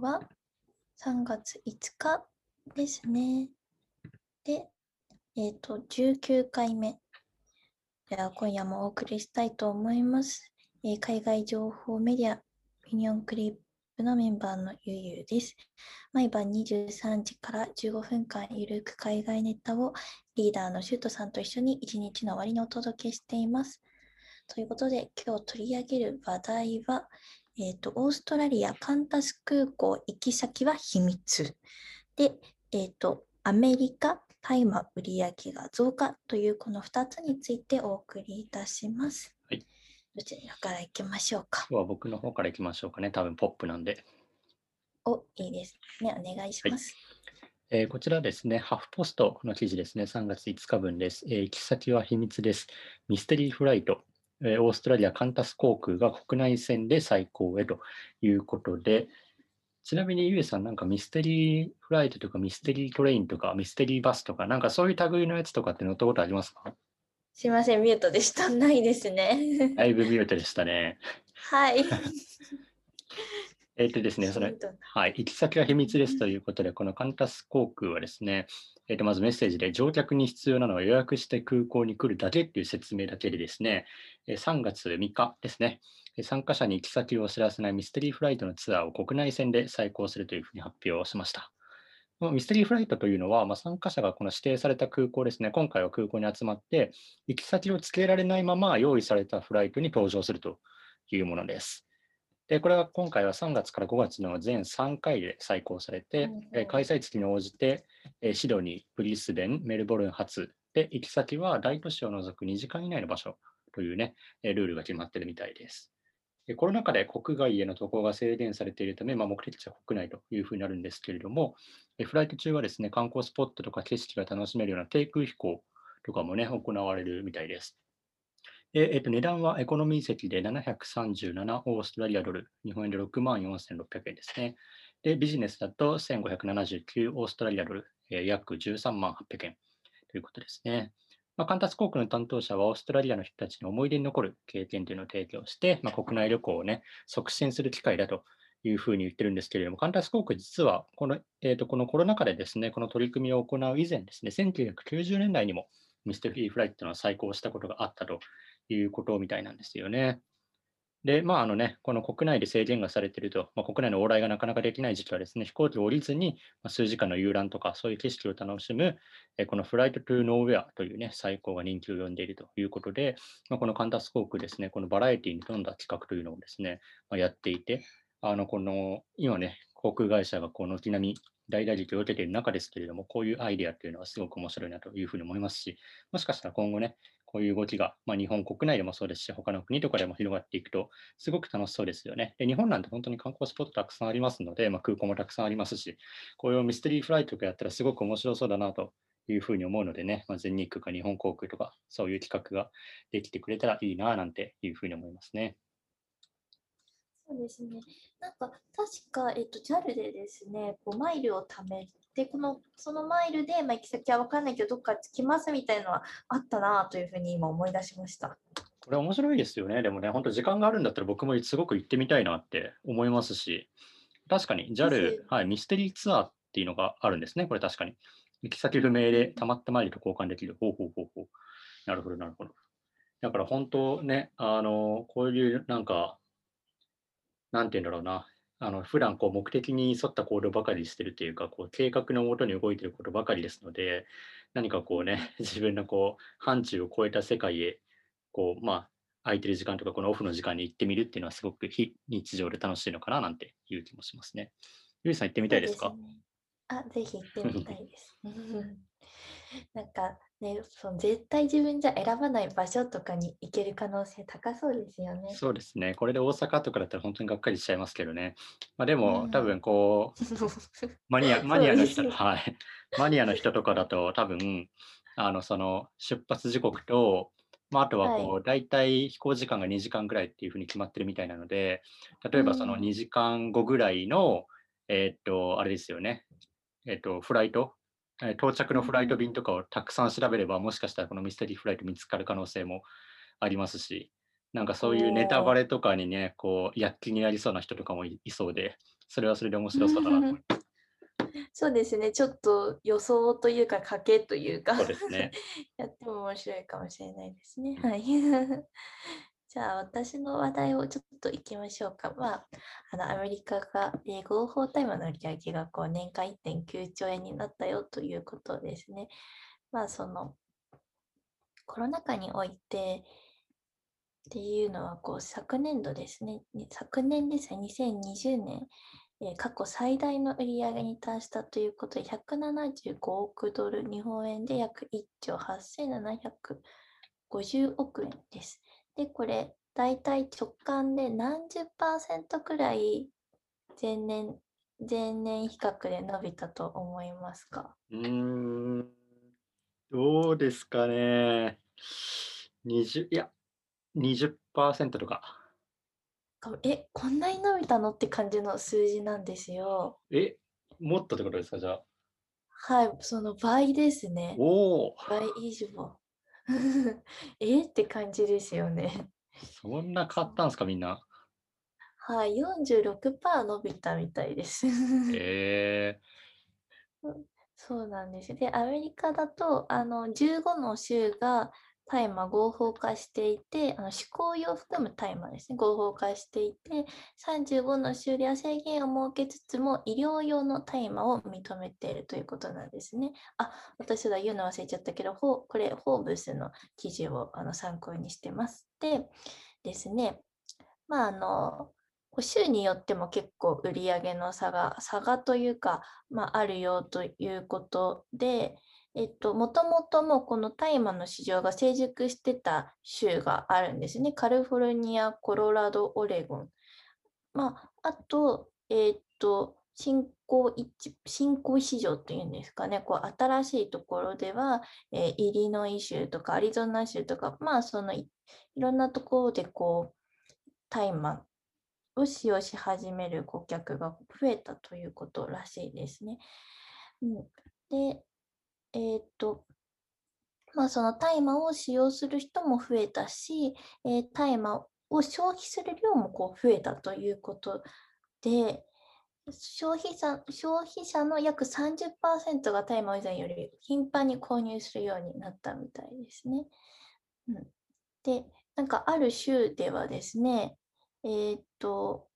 は3月5日ですね。で、えっ、と、19回目。では、今夜もお送りしたいと思います。えー海外情報メディア、ユニオンクリップのメンバーのゆゆです。毎晩23時から15分間ゆるく海外ネタをリーダーのシュートさんと一緒に一日の終わりにお届けしています。ということで、今日取り上げる話題は、えっ、と、オーストラリアカンタス空港行き先は秘密。で、えっ、と、アメリカ大麻売上が増加というこの2つについてお送りいたします。はい。どちらから行きましょうか？今日は僕の方からいきましょうかね。多分ポップなんで。お、いいですね。お願いします。えーこちらですね、ハーフポストの記事ですね、3月5日分です。えー行き先は秘密です。ミステリーフライト、えーオーストラリアカンタス航空が国内線で最高へということで、ちなみにゆえさん、なんかミステリーフライトとかミステリートレインとかミステリーバスとか、なんかそういう類のやつとかって乗ったことありますか？すいません、ミュートでした。ないですね。だいぶミュートでしたね。はい。えっとですね、そのミュートはい、行き先は秘密ですということで、このカンタス航空はですね、えーとまずメッセージで乗客に必要なのは予約して空港に来るだけっていう説明だけでですね、えー3月3日ですね、えー参加者に行き先をお知らせないミステリーフライトのツアーを国内線で再行するというふうに発表しました。ミステリーフライトというのは、まあ、参加者がこの指定された空港ですね、今回は空港に集まって、行き先をつけられないまま用意されたフライトに搭乗するというものです。で、これは今回は3月から5月の全3回で再考されてうん開催地に応じて、えーシドニー、ブリスベン、メルボルン発で、行き先は大都市を除く2時間以内の場所というね、えールールが決まっているみたいです。でコロナ禍で国外への渡航が制限されているため、まあ、目的地は国内というふうになるんですけれども、えーフライト中はですね、観光スポットとか景色が楽しめるような低空飛行とかもね、行われるみたいです。えっと、値段はエコノミー席で737オーストラリアドル、日本円で6万4600円ですね。で、ビジネスだと1579オーストラリアドル、えー約13万800円ということですね。まあ、カンタス航空の担当者はオーストラリアの人たちに思い出に残る経験というのを提供して、まあ、国内旅行をね、促進する機会だというふうに言ってるんですけれども、カンタス航空実はこの、えーとこのコロナ禍でですね、この取り組みを行う以前ですね、1990年代にもミステリーフライトというの再考したことがあったということみたいなんですよね。で、まああのね、この国内で制限がされていると、まあ、国内の往来がなかなかできない時期はですね、飛行機を降りずに、ま、数時間の遊覧とか、そういう景色を楽しむ、えこのフライトトゥーノーウェアというね、最高が人気を呼んでいるということで、まあ、このカンタス航空ですね、このバラエティに富んだ企画というのをですね、まあ、やっていて、あの、この、今ね、航空会社がこう軒並み大打撃を受けている中ですけれども、こういうアイデアというのはすごく面白いなというふうに思いますし、もしかしたら今後ね、こういう動きが、まあ、日本国内でもそうですし、他の国とかでも広がっていくと、すごく楽しそうですよね。で日本なんて本当に観光スポットたくさんありますので、まあ、空港もたくさんありますし、こういうミステリーフライトとかやったらすごく面白そうだなというふうに思うのでね、まあ、全日空か日本航空とか、そういう企画ができてくれたらいいななんていうふうに思いますね。そうですね。なんか、確か、えっと、JAL でですね、こうマイルを貯めて、この、そのマイルで、まあ、行き先は分かんないけど、どっか着きますみたいなのはあったなというふうに今思い出しました。これ面白いですよね。でもね、本当時間があるんだったら僕もすごく行ってみたいなって思いますし、確かに JAL、はい、ミステリーツアーっていうのがあるんですね。これ確かに。行き先不明でたまったマイルと交換できる。ほうほうほうほう。なるほど、なるほど。だから本当ね、あの、こういうなんか、なんて言うんだろうな。あの普段こう目的に沿った行動ばかりしてるというか、こう計画のもとに動いてることばかりですので、何かこうね、自分のこう範疇を超えた世界へ、こう、まあ、空いてる時間とか、このオフの時間に行ってみるっていうのはすごく非日常で楽しいのかななんていう気もしますね。ゆいさん行ってみたいですか？そうねあ、ぜひ行ってみたいです。なんかね、その絶対自分じゃ選ばない場所とかに行ける可能性高そうですよね。そうですね。これで大阪とかだったら本当にがっかりしちゃいますけどね。まあでも、うん多分こう、マニア、マニアの人、はい。マニアの人とかだと多分、あの、その出発時刻と、まあ、あとはこう、大体飛行時間が2時間ぐらいっていうふうに決まってるみたいなので、例えばそのうん2時間後ぐらいの、えーっと、あれですよね。えーっと、フライト、えー到着のフライト便とかをたくさん調べれば、もしかしたらこのミステリーフライト見つかる可能性もありますし、なんかそういうネタバレとかにね、こう、躍起になりそうな人とかもいいそうで、それはそれで面白そうだなと思います。そうですね、ちょっと予想というか、賭けというか、そうですね。やっても面白いかもしれないですね。はい。じゃあ、私の話題をちょっといきましょうか。まあ、あのアメリカが、えー合法大麻の売り上げがこう年間1.9兆円になったよということですね。まあ、そのコロナ禍においてっていうのはこう昨年度ですね、昨年ですね、2020年、えー過去最大の売り上げに達したということで、175億ドル、日本円で約1兆8750億円です。で、これ、大体直感で何十パーセントくらい前年、前年比較で伸びたと思いますか？うーん、どうですかね。20、いや、20%とか。かえ、こんなに伸びたのって感じの数字なんですよ。え、もっとってことですか、じゃあ。はい、その倍ですね。おお、倍以上。え？って感じですよね。そんな買ったんですか、みんな？はい、46%伸びたみたいです。えそうなんです。で、アメリカだと、あの、15の州が大麻合法化していて、あの嗜好用を含む大麻ですね、合法化していて、35の州では制限を設けつつも、医療用の大麻を認めているということなんですね。あ、私が言うの忘れちゃったけど、これ、フォーブスの記事をあの参考にしてます。でですね、まあ、あの、州によっても結構売り上げの差が、差がというか、まあ、あるよということで、えっと、もともともこの大麻の市場が成熟してた州があるんですね。カリフォルニア、コロラド、オレゴン。まあ、あと、えっと、新興新興市場っていうんですかね、こう新しいところでは、えーイリノイ州とかアリゾナ州とか、まあ、そのいいろんなところでこう、大麻を使用し始める顧客が増えたということらしいですね。うん、で、えーっと、まあ、その大麻を使用する人も増えたし、えー大麻を消費する量もこう増えたということで、消費者消費者の約30%が大麻以前より頻繁に購入するようになったみたいですね。うん、で、なんかある州ではですね、えーっと、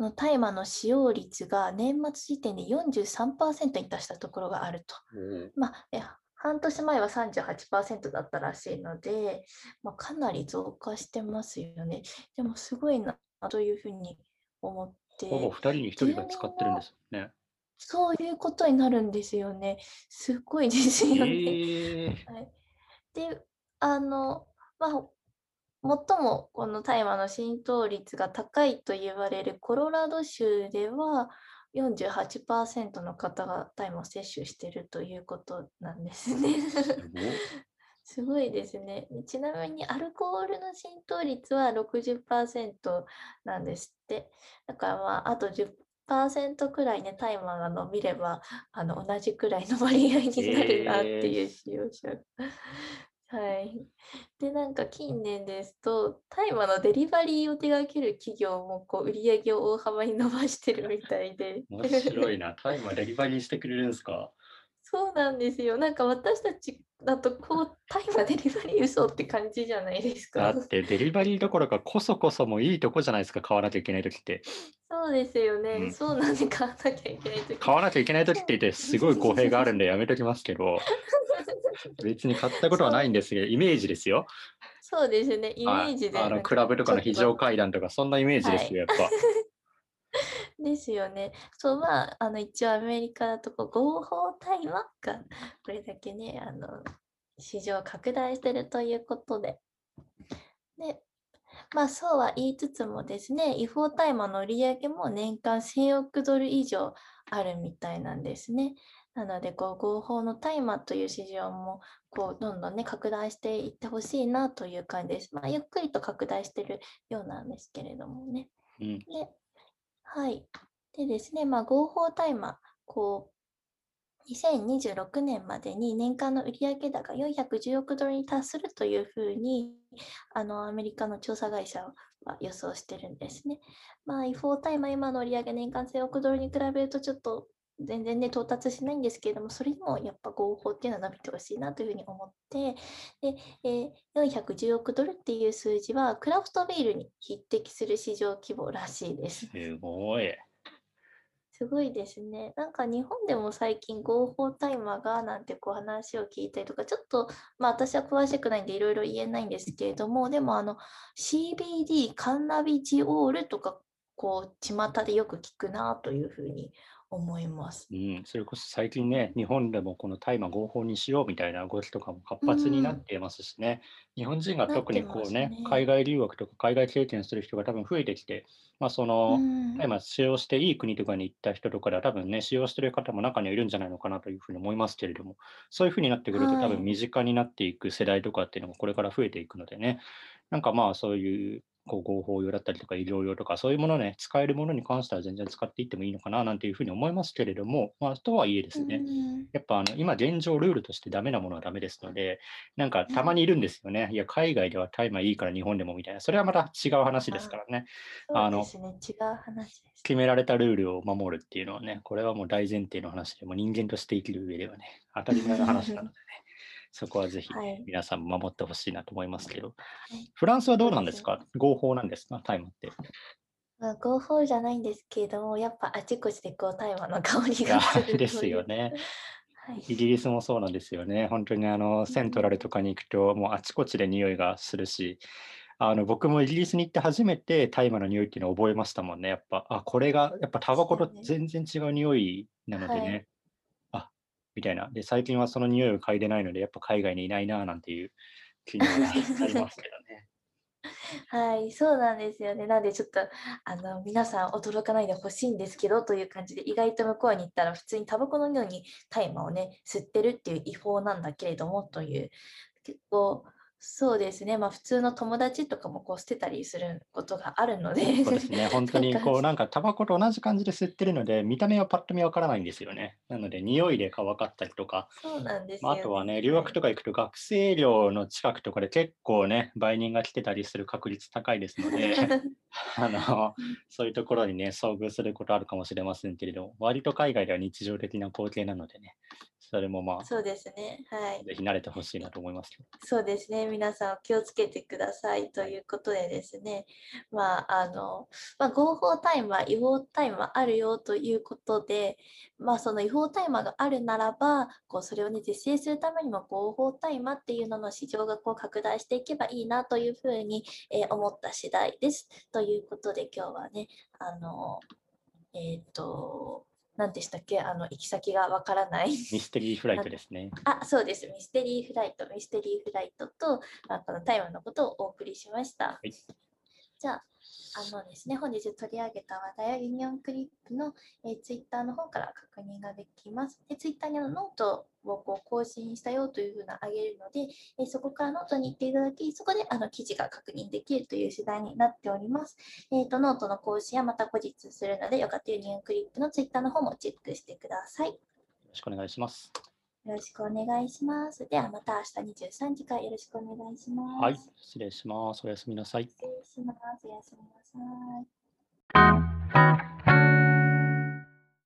その大麻の使用率が年末時点で43%に達したところがあると。ー、まあ、え半年前は38%だったらしいので、まあ、かなり増加してますよね。でもすごいなというふうに思って、ほぼ2人に1人が使ってるんですよね。そういうことになるんですよね。すごいですよね。えはい、で、あの、まあ、最もこの大麻の浸透率が高いと言われるコロラド州では48%の方が大麻を摂取しているということなんですね。ー、すごい。ですね。ちなみにアルコールの浸透率は60%なんですって。だからまあ、あと10%くらいね、タイマーが伸びれば、あの、同じくらいの割合になるなっていう使用者が。はい。で、なんか近年ですと、大麻のデリバリーを手掛ける企業もこう売り上げを大幅に伸ばしてるみたいで。面白いな。タイマーデリバリーしてくれるんですか？そうなんですよ。なんか私たちだと、こう、大麻デリバリー嘘って感じじゃないですか。だってデリバリーどころかこそこそもいいとこじゃないですか、買わなきゃいけない時って。そうですよね。うんそうなんで買わなきゃいけないとき。買わなきゃいけない時って言ってすごい語弊があるんでやめときますけど、別に買ったことはないんですけど、イメージですよ。そうですね。イメはいージであのクラブとかの非常階段とか、そんなイメージですよ、やっぱ。とですよね。そう、まあ、あの、一応アメリカだとこう合法大麻がこれだけね、あの、市場拡大してるということで。で、まあそうは言いつつもですね、違法大麻の売り上げも年間1000億ドル以上あるみたいなんですね。なので、こう合法の大麻という市場もこうどんどんね、拡大していってほしいなという感じです。まあ、ゆっくりと拡大してるようなんですけれどもね。うん、で、はい。でですね、まあ、合法大麻、こう、2026年までに年間の売上高410億ドルに達するというふうに、あの、アメリカの調査会社は予想してるんですね。まあ、違法大麻今の売上年間1000億ドルに比べるとちょっと全然ね、到達しないんですけれども、それでもやっぱ合法っていうのは伸びてほしいなというふうに思って、で、えー、410億ドルっていう数字は、クラフトビールに匹敵する市場規模らしいです。すごい。すごいですね。なんか日本でも最近合法大麻がなんてこう話を聞いたりとか、ちょっとまあ私は詳しくないんでいろいろ言えないんですけれども、でもあの CBD カンナビジオールとかこう巷でよく聞くなというふうに思います。うん、それこそ最近ね、日本でもこの大麻合法にしようみたいな動きとかも活発になっていますしね、日本人が特にこうね、ね。海外留学とか海外経験する人が多分増えてきて、まあ、その大麻使用していい国とかに行った人とかでは多分ね、使用してる方も中にはいるんじゃないのかなというふうに思いますけれども、そういうふうになってくると多分身近になっていく世代とかっていうのもこれから増えていくのでね、なんかまあそういうこう合法用だったりとか医療用とかそういうものね、使えるものに関しては全然使っていってもいいのかななんていうふうに思いますけれども、まあ、とはいえですね、やっぱあの今現状ルールとしてダメなものはダメですので、なんかたまにいるんですよね。いや、海外では大麻いいから日本でもみたいな、それはまた違う話ですからね。あの、違う話。決められたルールを守るっていうのはね、これはもう大前提の話でも人間として生きる上ではね、当たり前の話なのでね。そこはぜひ、皆さん守ってほしいなと思いますけど、はい、フランスはどうなんですか？合法なんですか？大麻って。まあ、合法じゃないんですけれども、やっぱあちこちでこう大麻の香りがするで。すよね。はい、イギリスもそうなんですよね。本当にあのセントラルとかに行くと、もうあちこちで匂いがするし、あの僕もイギリスに行って初めて大麻の匂いっていうのを覚えましたもんね。やっぱ、あ、これがやっぱタバコと全然違う匂いなのでね。みたいな。で、最近はその匂いを嗅いでないので、やっぱ海外にいないななんていう気に なりますけどね。はい、そうなんですよね。なんでちょっとあの皆さん驚かないでほしいんですけどという感じで意外と向こうに行ったら普通にタバコのように大麻をね吸ってるっていう違法なんだけれどもという結構そうですね、まあ、普通の友達とかもこう捨てたりすることがあるので、そうですね、本当にこう なんか。タバコと同じ感じで吸ってるので、見た目はパッと見わからないんですよね。なので、匂いでか分かったりとか、そうなんですまあ、あとはね、留学とか行くと学生寮の近くとかで結構ね、売人が来てたりする確率高いですので、あのそういうところにね、遭遇することあるかもしれませんけれども、割と海外では日常的な光景なのでね、それもまあ、そうですね。はい。ぜひ慣れてほしいなと思います。そうですね。皆さん気をつけてくださいということでですね。まあ、あの、まあ、合法大麻、違法大麻あるよということで、まあ、その違法大麻があるならば、こうそれをね、是正するためにも合法大麻っていうのの市場がこう拡大していけばいいなというふうに、えー、思った次第です。ということで、今日はね、あの、えっ、ー、と、何でしたっけ？あの行き先がわからない。ミステリーフライトですね。あ、そうです。ミステリーフライト、ミステリーフライトと、まあ、この台湾のことをお送りしました。はい、じゃあ、あのですね、本日取り上げた話題はユニオンクリップの、えー、ツイッターの方から確認ができます。でツイッターにあのノートをこう更新したよというふうなあげるので、えー、そこからノートに行っていただき、そこであの記事が確認できるという次第になっております。えーと、ノートの更新はまた後日するので、よかったらユニオンクリップのツイッターの方もチェックしてください。よろしくお願いします。よろしくお願いします。ではまた明日23時からよろしくお願いします。はい、失礼します。おやすみなさい。失礼します。おやすみなさい。